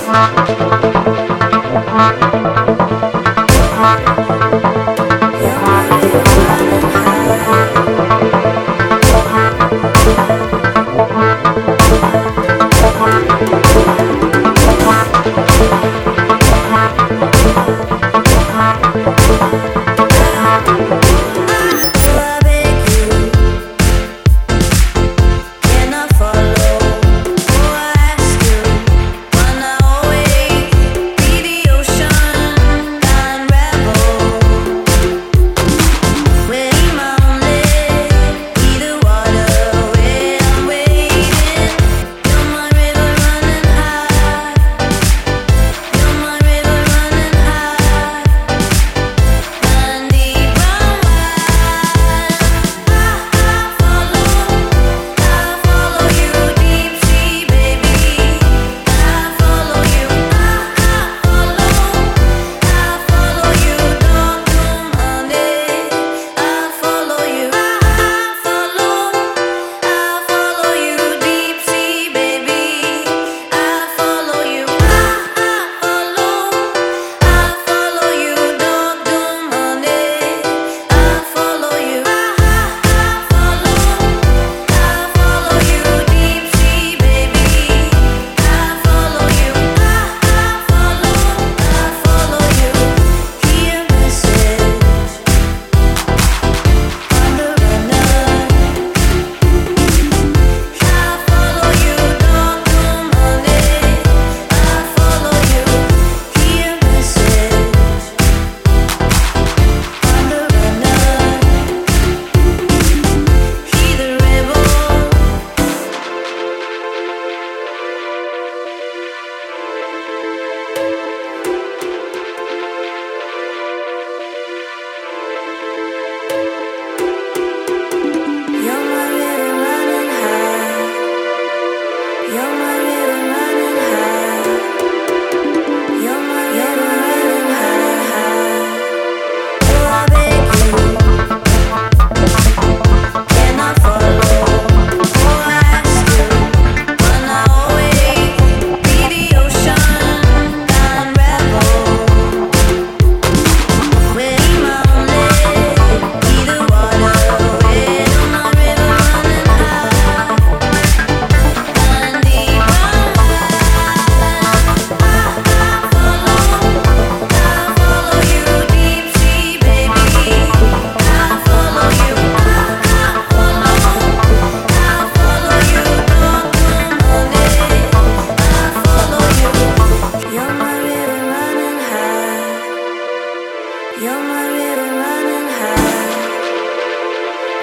Thank you.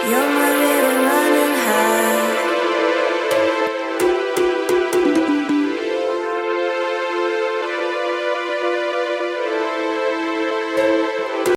You're my